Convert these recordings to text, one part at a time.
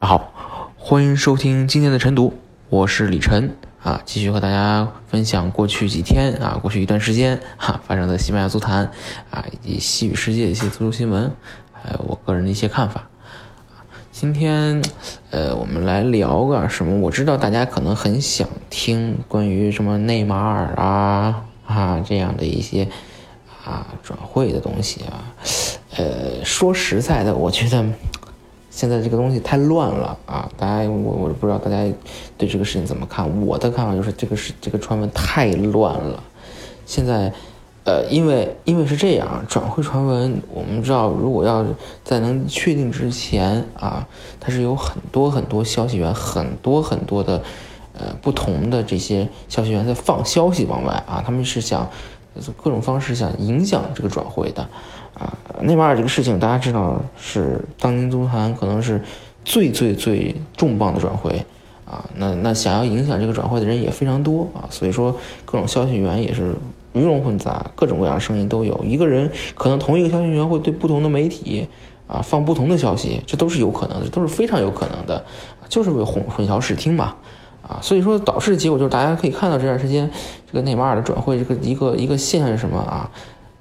好欢迎收听今天的晨读，我是李晨。啊，继续和大家分享过去几天啊，过去一段时间哈、发生的西班牙足坛啊以及西语世界的一些足球新闻，还有我个人的一些看法。今天，呃，我们来聊个什么？我知道大家可能很想听关于什么内马尔啊啊这样的一些啊转会的东西啊。呃，说实在的，我觉得现在这个东西太乱了啊！大家，我我不知道大家对这个事情怎么看。我的看法就是，这个是这个传闻太乱了。现在，呃，因为因为是这样，转会传闻，我们知道，如果要在能确定之前啊，它是有很多很多消息源，很多很多的呃不同的这些消息源在放消息往外啊，他们是想各种方式想影响这个转会的啊。内马尔这个事情，大家知道是当今足坛可能是最最最重磅的转会啊。那那想要影响这个转会的人也非常多啊，所以说各种消息源也是鱼龙混杂，各种各样的声音都有。一个人可能同一个消息源会对不同的媒体啊放不同的消息，这都是有可能的，都是非常有可能的，就是为混混淆视听嘛。啊，所以说导致的结果就是大家可以看到这段时间这个内马尔的转会这个一个一个现象是什么啊？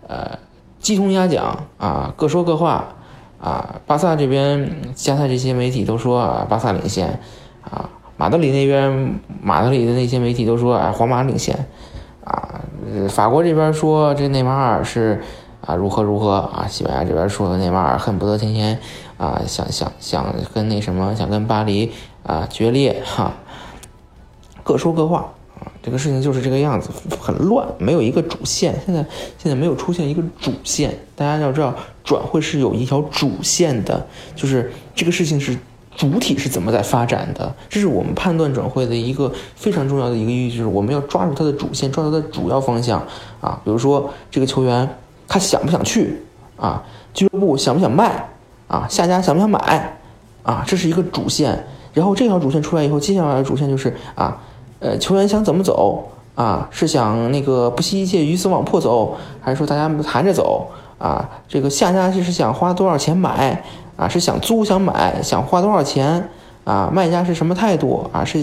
呃，鸡同鸭讲啊，各说各话啊。巴萨这边加泰这些媒体都说啊，巴萨领先啊。马德里那边马德里的那些媒体都说啊，皇马领先啊。法国这边说这内马尔是啊如何如何啊。西班牙这边说内马尔恨不得天天啊想想想跟那什么想跟巴黎啊决裂哈。各说各话啊，这个事情就是这个样子，很乱，没有一个主线。现在现在没有出现一个主线，大家要知道，转会是有一条主线的，就是这个事情是主体是怎么在发展的，这是我们判断转会的一个非常重要的一个依据，就是我们要抓住它的主线，抓住它的主要方向啊。比如说这个球员他想不想去啊，俱乐部想不想卖啊，下家想不想买啊，这是一个主线。然后这条主线出来以后，接下来的主线就是啊。呃，球员想怎么走啊？是想那个不惜一切鱼死网破走，还是说大家谈着走啊？这个下家是想花多少钱买啊？是想租想买，想花多少钱啊？卖家是什么态度啊？是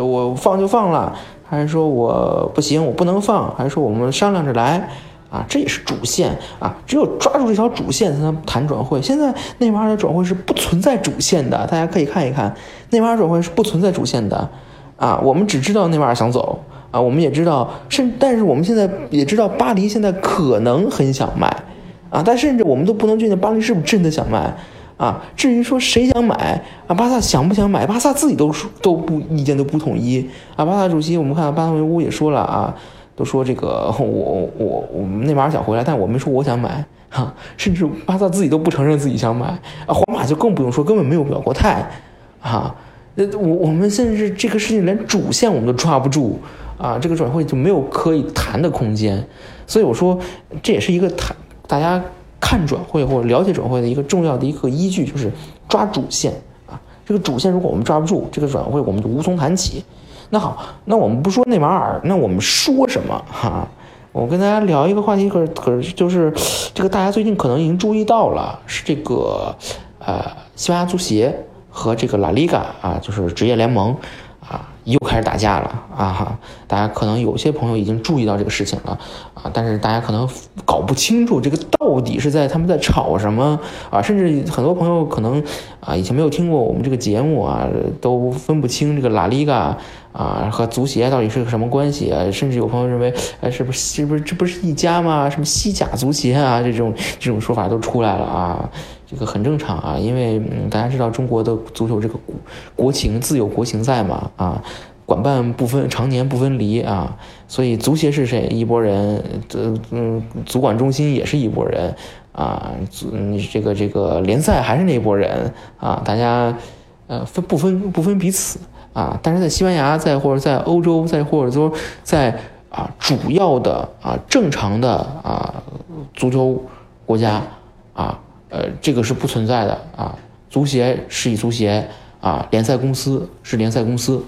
我放就放了，还是说我不行，我不能放，还是说我们商量着来啊？这也是主线啊！只有抓住这条主线才能谈转会。现在内马尔的转会是不存在主线的，大家可以看一看，内马尔转会是不存在主线的。啊，我们只知道内马尔想走啊，我们也知道，甚但是我们现在也知道巴黎现在可能很想卖啊，但甚至我们都不能确定巴黎是不是真的想卖啊。至于说谁想买啊，巴萨想不想买，巴萨自己都说都不意见都不统一啊。巴萨主席我们看巴萨维乌也说了啊，都说这个我我我们内马尔想回来，但我没说我想买哈、甚至巴萨自己都不承认自己想买啊，皇马就更不用说，根本没有表过态啊。那，我我们甚至这个事情连主线我们都抓不住啊，这个转会就没有可以谈的空间，所以我说这也是一个谈大家看转会或者了解转会的一个重要的一个依据，就是抓主线啊。这个主线如果我们抓不住，这个转会我们就无从谈起。那好，那我们不说内马尔，那我们说什么哈？我跟大家聊一个话题，可可是就是这个大家最近可能已经注意到了，是这个呃西班牙足协。和这个拉里嘎啊，就是职业联盟，又开始打架了啊哈，大家可能有些朋友已经注意到这个事情了啊，但是大家可能搞不清楚这个到底是在他们在吵什么啊，甚至很多朋友可能啊以前没有听过我们这个节目啊，都分不清这个拉 liga 啊和足协到底是个什么关系啊，甚至有朋友认为，哎，是不是是不是这不是一家吗？什么西甲足协啊，这种这种说法都出来了啊。这个很正常啊，因为嗯，大家知道中国的足球这个国国情自有国情在嘛啊，管办不分常年不分离啊，所以足协是谁一拨人，这嗯足管中心也是一拨人啊，足这个这个联赛还是那拨人啊，大家呃分不分不分彼此啊，但是在西班牙，在或者在欧洲，在或者说在啊主要的啊正常的啊足球国家啊。呃，这个是不存在的啊。足协是以足协啊，联赛公司是联赛公司。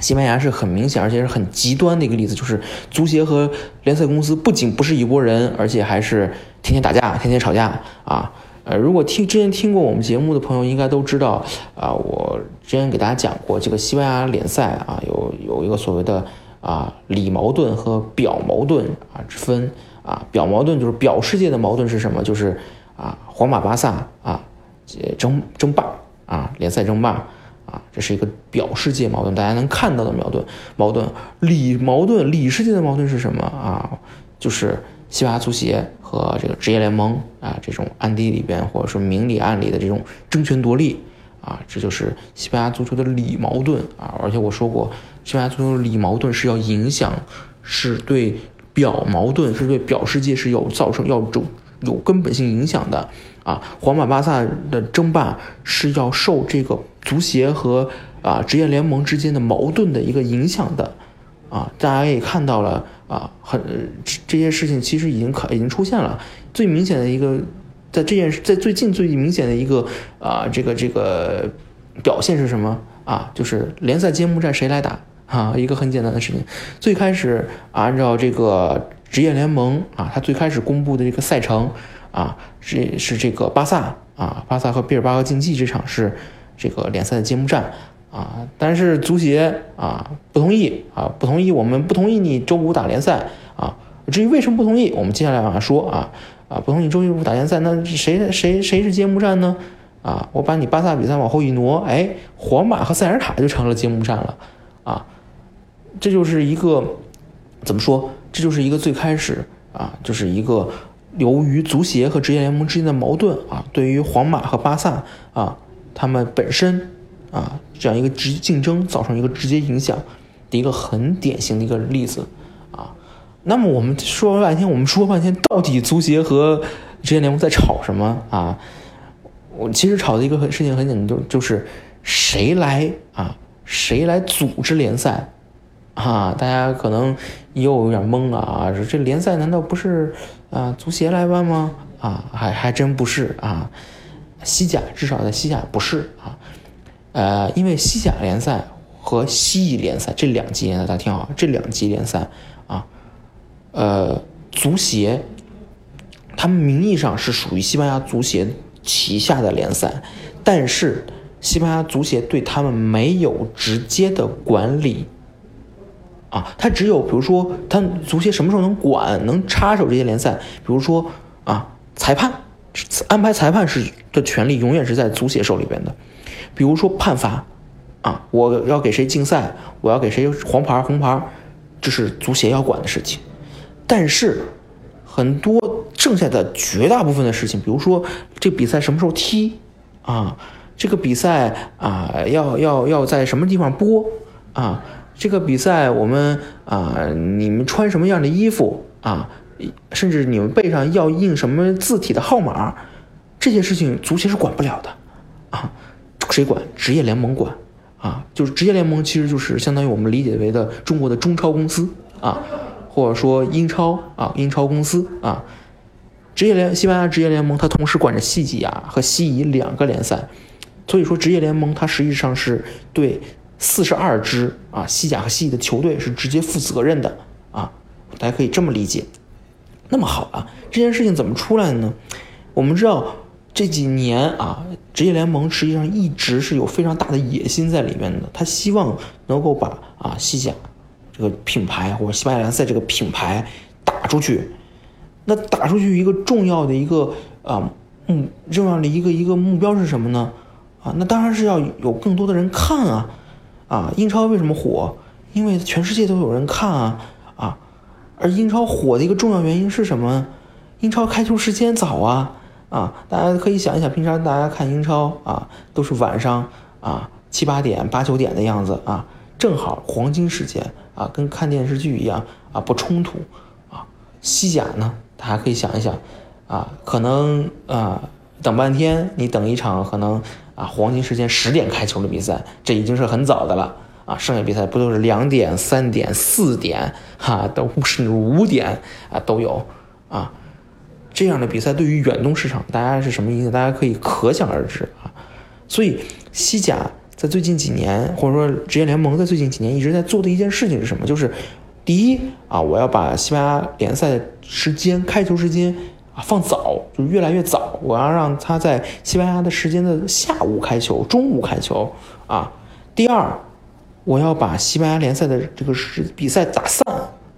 西班牙是很明显，而且是很极端的一个例子，就是足协和联赛公司不仅不是一拨人，而且还是天天打架、天天吵架啊。呃，如果听之前听过我们节目的朋友，应该都知道啊，我之前给大家讲过，这个西班牙联赛啊，有有一个所谓的啊里矛盾和表矛盾啊之分啊。表矛盾就是表世界的矛盾是什么？就是啊，皇马、巴萨啊，争争霸啊，联赛争霸啊，这是一个表世界矛盾，大家能看到的矛盾。矛盾里矛盾里世界的矛盾是什么啊？就是西班牙足协和这个职业联盟啊，这种暗地里边或者说明里暗里的这种争权夺利啊，这就是西班牙足球的里矛盾啊。而且我说过，西班牙足球的里矛盾是要影响，是对表矛盾，是对表世界是有造成要有有根本性影响的啊，皇马、巴萨的争霸是要受这个足协和啊职业联盟之间的矛盾的一个影响的啊，大家也看到了啊，很这些事情其实已经可已经出现了。最明显的一个，在这件事在最近最明显的一个啊，这个这个表现是什么啊？就是联赛揭幕战谁来打啊？一个很简单的事情，最开始按照这个。职业联盟啊，他最开始公布的这个赛程啊，是是这个巴萨啊，巴萨和毕尔巴鄂竞技这场是这个联赛的揭幕战啊，但是足协啊不同意啊，不同意，我们不同意你周五打联赛啊。至于为什么不同意，我们接下来往下说啊啊，不同意周一五打联赛，那谁谁谁是揭幕战呢？啊，我把你巴萨比赛往后一挪，哎，皇马和塞尔塔就成了揭幕战了啊，这就是一个怎么说？这就是一个最开始啊，就是一个由于足协和职业联盟之间的矛盾啊，对于皇马和巴萨啊，他们本身啊这样一个直竞争造成一个直接影响的一个很典型的一个例子啊。那么我们说了半天，我们说半天，到底足协和职业联盟在吵什么啊？我其实吵的一个事情很简单，就就是谁来啊，谁来组织联赛？啊，大家可能又有点懵了啊！这联赛难道不是啊足协来办吗？啊，还还真不是啊！西甲至少在西甲不是啊，呃，因为西甲联赛和西乙联赛这两级联赛大家听好，这两级联赛啊，呃，足协他们名义上是属于西班牙足协旗下的联赛，但是西班牙足协对他们没有直接的管理。啊，他只有比如说，他足协什么时候能管、能插手这些联赛？比如说啊，裁判安排裁判是的权利永远是在足协手里边的。比如说判罚，啊，我要给谁禁赛，我要给谁黄牌、红牌，这是足协要管的事情。但是很多剩下的绝大部分的事情，比如说这比赛什么时候踢，啊，这个比赛啊要要要在什么地方播，啊。这个比赛我们啊，你们穿什么样的衣服啊？甚至你们背上要印什么字体的号码，这些事情足协是管不了的啊。谁管？职业联盟管啊。就是职业联盟其实就是相当于我们理解为的中国的中超公司啊，或者说英超啊，英超公司啊。职业联西班牙职业联盟它同时管着西甲和西乙两个联赛，所以说职业联盟它实际上是对。四十二支啊，西甲和西乙的球队是直接负责任的啊，大家可以这么理解。那么好啊，这件事情怎么出来的呢？我们知道这几年啊，职业联盟实际上一直是有非常大的野心在里面的，他希望能够把啊西甲这个品牌或者西班牙联赛这个品牌打出去，那打出去一个重要的一个啊嗯重要的一个一个目标是什么呢？啊，那当然是要有更多的人看啊啊！英超为什么火？因为全世界都有人看啊啊！而英超火的一个重要原因是什么？英超开球时间早啊啊！大家可以想一想，平常大家看英超啊，都是晚上啊七八点、八九点的样子啊，正好黄金时间啊，跟看电视剧一样啊，不冲突啊。西甲呢，大家可以想一想啊，可能啊等半天，你等一场可能啊黄金时间十点开球的比赛，这已经是很早的了。啊，剩下比赛不都是两点、三点、四点，哈，都甚至五点啊都有，啊，这样的比赛对于远东市场大家是什么影响？大家可以可想而知啊。所以西甲在最近几年，或者说职业联盟在最近几年一直在做的一件事情是什么？就是第一啊，我要把西班牙联赛的时间开球时间啊放早，就是越来越早，我要让他在西班牙的时间的下午开球、中午开球啊。第二。我要把西班牙联赛的这个时比赛打散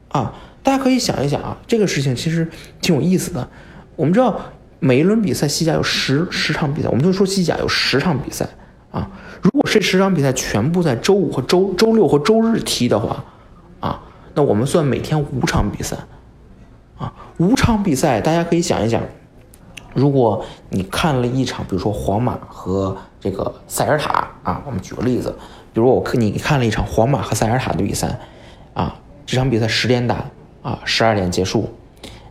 啊！大家可以想一想啊，这个事情其实挺有意思的。我们知道每一轮比赛西甲有十十场比赛，我们就说西甲有十场比赛啊。如果这十场比赛全部在周五和周周六和周日踢的话啊，那我们算每天五场比赛啊。五场比赛，大家可以想一想，如果你看了一场，比如说皇马和这个塞尔塔啊，我们举个例子。比如我看你看了一场皇马和塞尔塔的比赛，啊，这场比赛十点打啊，十二点结束，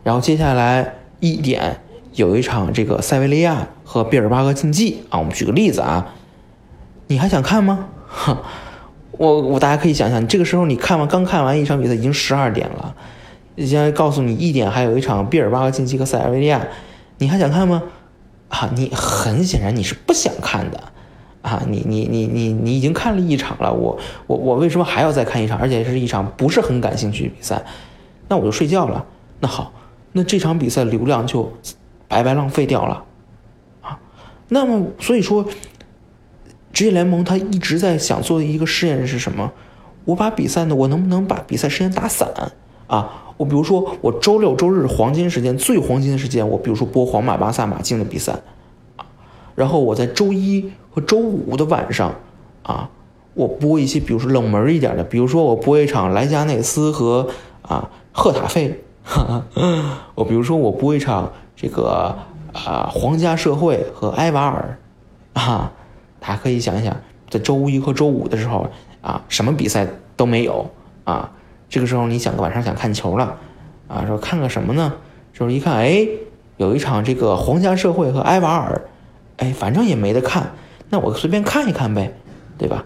然后接下来一点有一场这个塞维利亚和毕尔巴鄂竞技啊，我们举个例子啊，你还想看吗？哈，我我大家可以想想，这个时候你看完刚看完一场比赛已经十二点了，现在告诉你一点还有一场毕尔巴鄂竞技和塞维利亚，你还想看吗？啊，你很显然你是不想看的。啊，你你你你你已经看了一场了，我我我为什么还要再看一场？而且是一场不是很感兴趣的比赛，那我就睡觉了。那好，那这场比赛流量就白白浪费掉了啊。那么所以说，职业联盟他一直在想做的一个试验是什么？我把比赛呢，我能不能把比赛时间打散啊？我比如说我周六周日黄金时间最黄金的时间，我比如说播皇马巴萨马竞的比赛。然后我在周一和周五的晚上，啊，我播一些，比如说冷门一点的，比如说我播一场莱加内斯和啊赫塔费，我比如说我播一场这个啊皇家社会和埃瓦尔，啊，大家可以想一想，在周一和周五的时候啊，什么比赛都没有啊，这个时候你想晚上想看球了，啊，说看个什么呢？就是一看，哎，有一场这个皇家社会和埃瓦尔。哎，反正也没得看，那我随便看一看呗，对吧？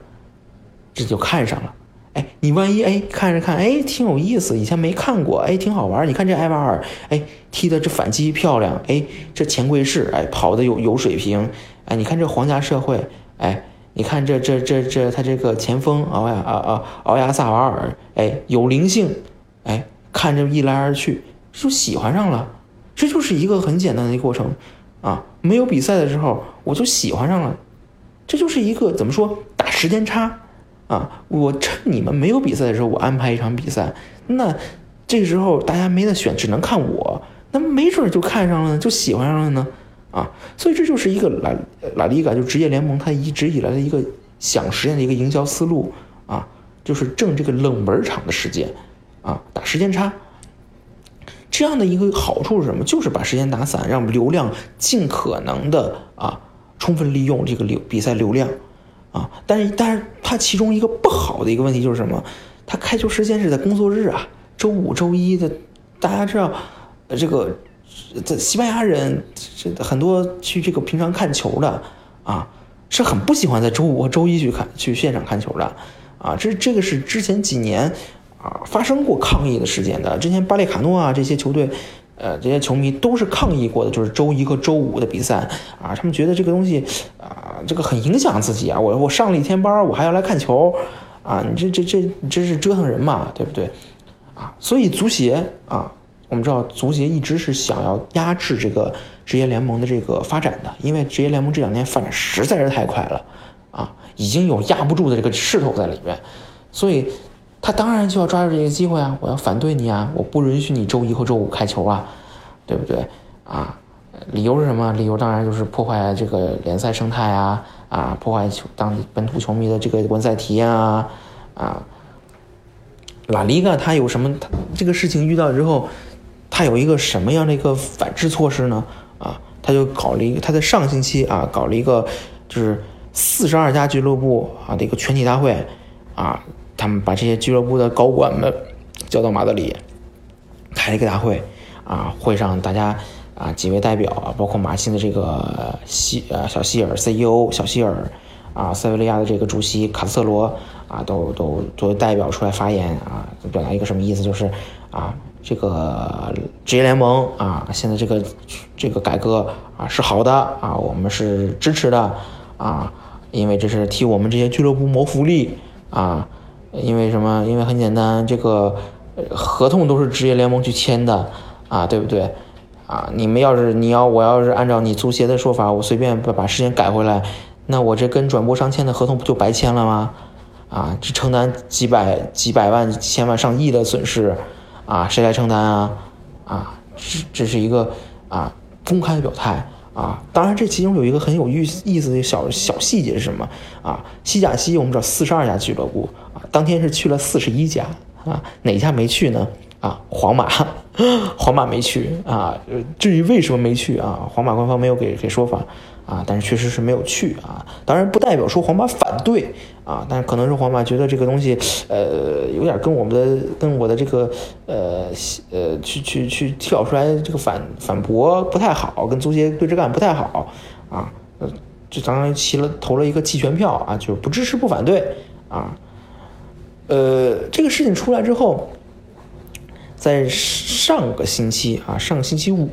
这就看上了。哎，你万一哎看着看，哎挺有意思，以前没看过，哎挺好玩。你看这埃瓦尔，哎踢的这反击漂亮，哎这钱贵士，哎跑的有有水平，哎你看这皇家社会，哎你看这这这这他这个前锋奥亚啊啊奥亚萨瓦尔，哎有灵性，哎看着一来二去就喜欢上了，这就是一个很简单的一个过程。啊，没有比赛的时候我就喜欢上了，这就是一个怎么说打时间差啊！我趁你们没有比赛的时候，我安排一场比赛，那这时候大家没得选，只能看我，那没准就看上了，就喜欢上了呢啊！所以这就是一个拉拉里嘎就职业联盟它一直以来的一个想实现的一个营销思路啊，就是挣这个冷门场的时间啊，打时间差。这样的一个好处是什么？就是把时间打散，让流量尽可能的啊充分利用这个流比赛流量，啊，但是但是它其中一个不好的一个问题就是什么？它开球时间是在工作日啊，周五、周一的，大家知道，这个在西班牙人这很多去这个平常看球的啊，是很不喜欢在周五和周一去看去现场看球的，啊，这这个是之前几年。啊，发生过抗议的事件的，之前巴列卡诺啊这些球队，呃，这些球迷都是抗议过的，就是周一和周五的比赛啊，他们觉得这个东西啊，这个很影响自己啊，我我上了一天班，我还要来看球，啊，你这这这这是折腾人嘛，对不对？啊，所以足协啊，我们知道足协一直是想要压制这个职业联盟的这个发展的，因为职业联盟这两年发展实在是太快了，啊，已经有压不住的这个势头在里面，所以。他当然就要抓住这个机会啊，我要反对你啊，我不允许你周一和周五开球啊，对不对啊？理由是什么？理由当然就是破坏这个联赛生态啊，啊，破坏球当地本土球迷的这个观赛体验啊，啊。拉里嘎他有什么？他这个事情遇到之后，他有一个什么样的一个反制措施呢？啊，他就搞了一个，他在上星期啊搞了一个，就是四十二家俱乐部啊的一个全体大会，啊，他们把这些俱乐部的高管们叫到马德里，开了一个大会，啊，会上大家啊几位代表啊，包括马竞的这个希呃小希尔 CEO 小希尔。啊，塞维利亚的这个主席卡斯特罗啊，都都作为代表出来发言啊，表达一个什么意思？就是啊，这个职业联盟啊，现在这个这个改革啊是好的啊，我们是支持的啊，因为这是替我们这些俱乐部谋福利啊，因为什么？因为很简单，这个合同都是职业联盟去签的啊，对不对？啊，你们要是你要我要是按照你足协的说法，我随便把把时间改回来。那我这跟转播商签的合同不就白签了吗？啊，这承担几百几百万、千万、上亿的损失，啊，谁来承担啊？啊，这这是一个啊公开表态啊。当然，这其中有一个很有意意思的小小细节是什么？啊，西甲西我们知道四十二家俱乐部啊，当天是去了四十一家啊，哪家没去呢？啊，皇马，皇马没去啊。至于为什么没去啊，皇马官方没有给给说法。啊，但是确实是没有去啊，当然不代表说皇马反对啊，但是可能是皇马觉得这个东西，呃，有点跟我们的跟我的这个呃呃去去去跳出来这个反反驳不太好，跟足协对着干不太好啊，呃，就当于骑了投了一个弃权票啊，就不支持不反对啊，呃，这个事情出来之后，在上个星期啊，上个星期五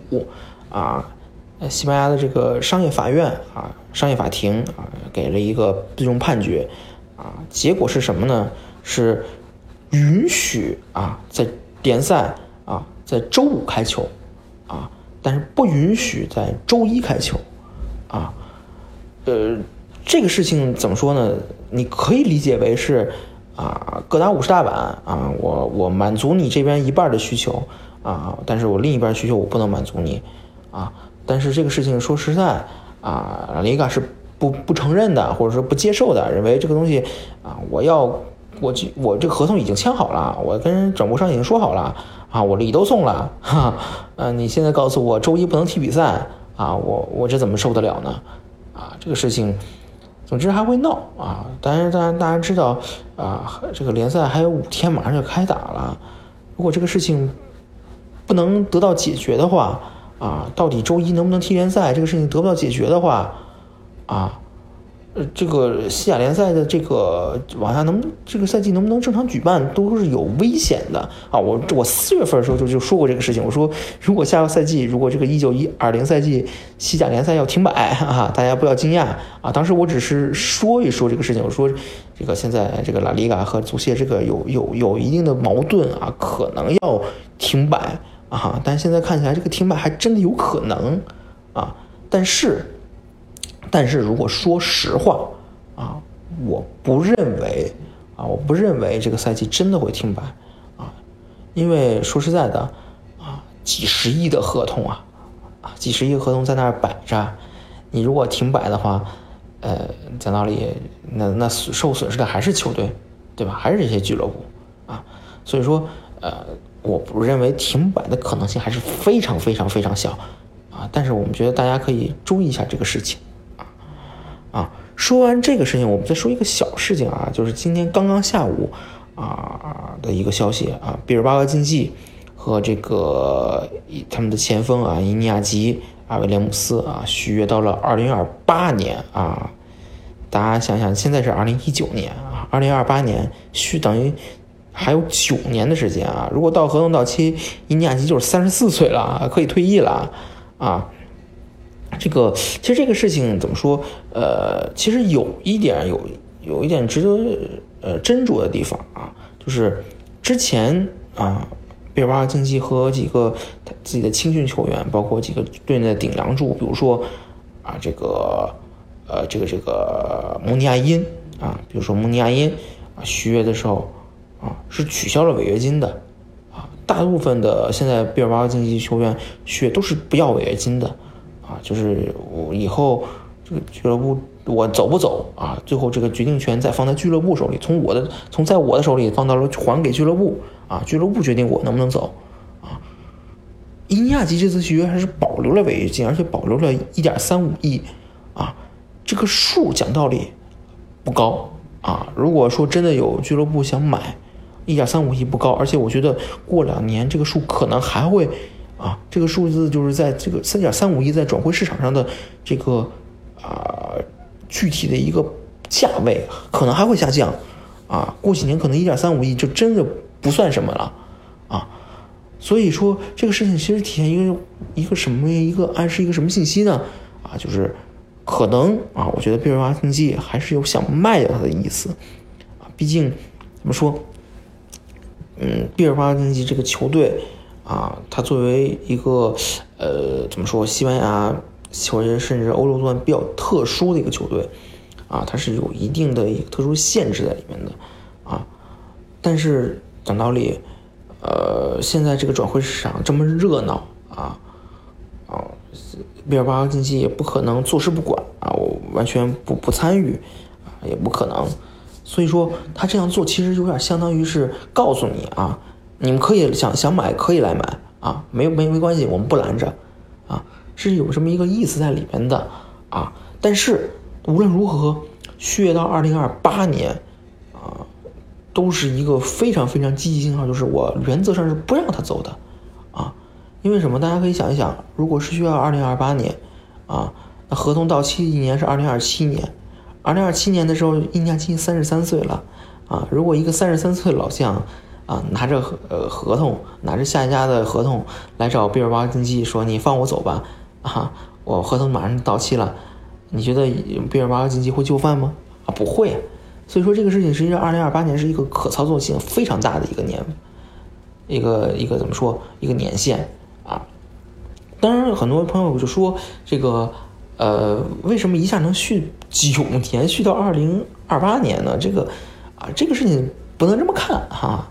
啊。西班牙的这个商业法院啊，商业法庭啊，给了一个最终判决，啊，结果是什么呢？是允许啊，在联赛啊，在周五开球，啊，但是不允许在周一开球，啊，呃，这个事情怎么说呢？你可以理解为是啊，各打五十大板啊，我我满足你这边一半的需求啊，但是我另一半需求我不能满足你，啊。但是这个事情说实在啊，里嘎是不不承认的，或者说不接受的，认为这个东西啊，我要我我这个合同已经签好了，我跟转播商已经说好了啊，我礼都送了，哈，呃，你现在告诉我周一不能踢比赛啊，我我这怎么受得了呢？啊，这个事情，总之还会闹啊。当然，当然大家知道啊，这个联赛还有五天，马上就开打了，如果这个事情不能得到解决的话。啊，到底周一能不能踢联赛？这个事情得不到解决的话，啊，呃，这个西甲联赛的这个往下能这个赛季能不能正常举办，都是有危险的啊！我我四月份的时候就就说过这个事情，我说如果下个赛季如果这个一九一二零赛季西甲联赛要停摆啊，大家不要惊讶啊！当时我只是说一说这个事情，我说这个现在这个拉里嘎和足协这个有有有一定的矛盾啊，可能要停摆。啊，但现在看起来这个停摆还真的有可能，啊，但是，但是如果说实话，啊，我不认为，啊，我不认为这个赛季真的会停摆，啊，因为说实在的，啊，几十亿的合同啊，啊，几十亿合同在那儿摆着，你如果停摆的话，呃，讲道理，那那受损失的还是球队，对吧？还是这些俱乐部，啊，所以说，呃。我不认为停摆的可能性还是非常非常非常小，啊，但是我们觉得大家可以注意一下这个事情，啊，说完这个事情，我们再说一个小事情啊，就是今天刚刚下午啊的一个消息啊，毕尔巴鄂竞技和这个他们的前锋啊伊尼亚吉阿维廉姆斯啊续约到了二零二八年啊，大家想想，现在是二零一九年啊，二零二八年续等于。还有九年的时间啊！如果到合同到期，伊尼亚基就是三十四岁了，可以退役了啊！这个其实这个事情怎么说？呃，其实有一点有有一点值得呃斟酌的地方啊，就是之前啊，贝尔巴竞技和几个他自己的青训球员，包括几个队内的顶梁柱，比如说啊，这个呃，这个这个蒙尼亚因啊，比如说蒙尼亚因啊，续约的时候。啊是取消了违约金的啊，大部分的现在毕尔巴鄂竞技球员续约都是不要违约金的啊，就是我以后这个俱乐部我走不走啊，最后这个决定权再放在俱乐部手里，从我的从在我的手里放到了还给俱乐部啊，俱乐部决定我能不能走啊。伊尼亚基这次续约还是保留了违约金，而且保留了一点三五亿，啊，这个数讲道理不高啊。如果说真的有俱乐部想买，一点三五亿不高，而且我觉得过两年这个数可能还会啊，这个数字就是在这个三点三五亿在转会市场上的这个啊具体的一个价位可能还会下降啊。过几年可能一点三五亿就真的不算什么了啊。所以说这个事情其实体现一个一个什么一个暗示一个什么信息呢？啊，就是可能啊，我觉得毕尔巴竞技还是有想卖掉他的意思啊。毕竟怎么说，嗯，毕尔巴竞技这个球队啊，它作为一个呃怎么说西班牙或者甚至欧洲段比较特殊的一个球队啊，它是有一定的一个特殊限制在里面的啊。但是讲道理。呃，现在这个转会市场这么热闹啊，啊，毕尔巴鄂竞技也不可能坐视不管啊，我完全不不参与啊，也不可能。所以说他这样做其实有点相当于是告诉你啊，你们可以想想买可以来买啊，没没没关系，我们不拦着啊，是有这么一个意思在里面的啊。但是无论如何，续约到二零二八年。啊都是一个非常非常积极信号，就是我原则上是不让他走的，啊，因为什么？大家可以想一想，如果是需要二零二八年，啊，那合同到期一年是二零二七年，二零二七年的时候，伊尼亚基三十三岁了，啊，如果一个三十三岁老将，啊，拿着合呃合同，拿着下一家的合同来找毕尔巴竞技说：“你放我走吧，啊，我合同马上到期了。”你觉得毕尔巴竞技会就范吗？啊，不会。所以说这个事情实际上，二零二八年是一个可操作性非常大的一个年，一个一个怎么说一个年限啊？当然，很多朋友就说这个呃，为什么一下能续九年，续到二零二八年呢？这个啊，这个事情不能这么看哈。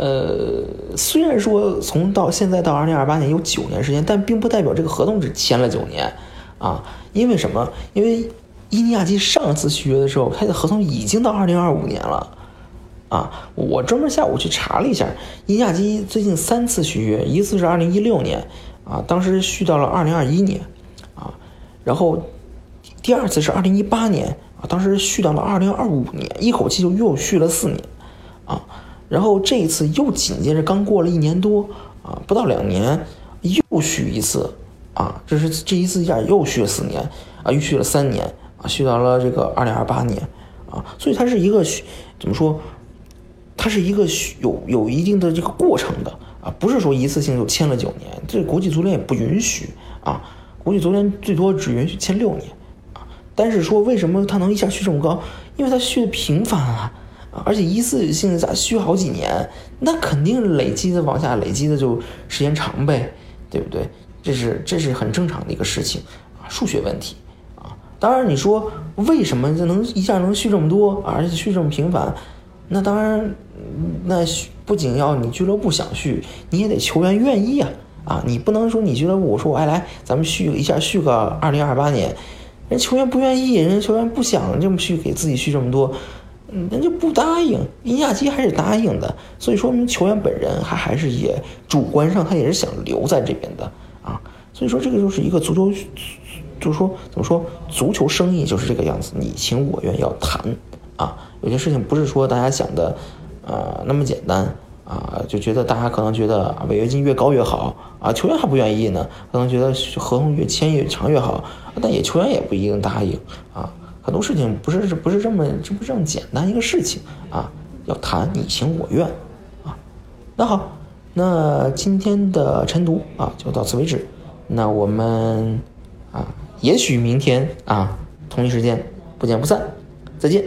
呃，虽然说从到现在到二零二八年有九年时间，但并不代表这个合同只签了九年啊。因为什么？因为伊尼亚基上次续约的时候，他的合同已经到二零二五年了，啊，我专门下午去查了一下，伊尼亚基最近三次续约，一次是二零一六年，啊，当时续到了二零二一年，啊，然后第二次是二零一八年，啊，当时续到了二零二五年，一口气就又续了四年，然后这一次又紧接着刚过了一年多，啊，不到两年又续一次，啊，这是这一次一下又续了四年，啊，又续了三年。啊，续到了这个二零二八年，啊，所以它是一个怎么说？它是一个有有一定的这个过程的啊，不是说一次性就签了九年，这国际足联也不允许啊，国际足联最多只允许签六年啊。但是说为什么它能一下续这么高？因为它续的频繁啊，而且一次性咋续好几年，那肯定累积的往下累积的就时间长呗，对不对？这是这是很正常的一个事情啊，数学问题啊。当然，你说为什么就能一下能续这么多，而且续这么频繁？那当然，那不仅要你俱乐部想续，你也得球员愿意啊！啊，你不能说你俱乐部我说我爱来，咱们续一下续个二零二八年，人球员不愿意，人家球员不想这么续，给自己续这么多，嗯人就不答应。伊亚基还是答应的，所以说明球员本人还还是也主观上他也是想留在这边的啊。所以说这个就是一个足球。就是说，怎么说，足球生意就是这个样子，你情我愿要谈，啊，有些事情不是说大家想的，呃，那么简单，啊，就觉得大家可能觉得违约金越高越好，啊，球员还不愿意呢，可能觉得合同越签越长越好，但也球员也不一定答应，啊，很多事情不是不是这么这不是这么简单一个事情，啊，要谈你情我愿，啊，那好，那今天的晨读啊就到此为止，那我们啊。也许明天啊，同一时间不见不散，再见。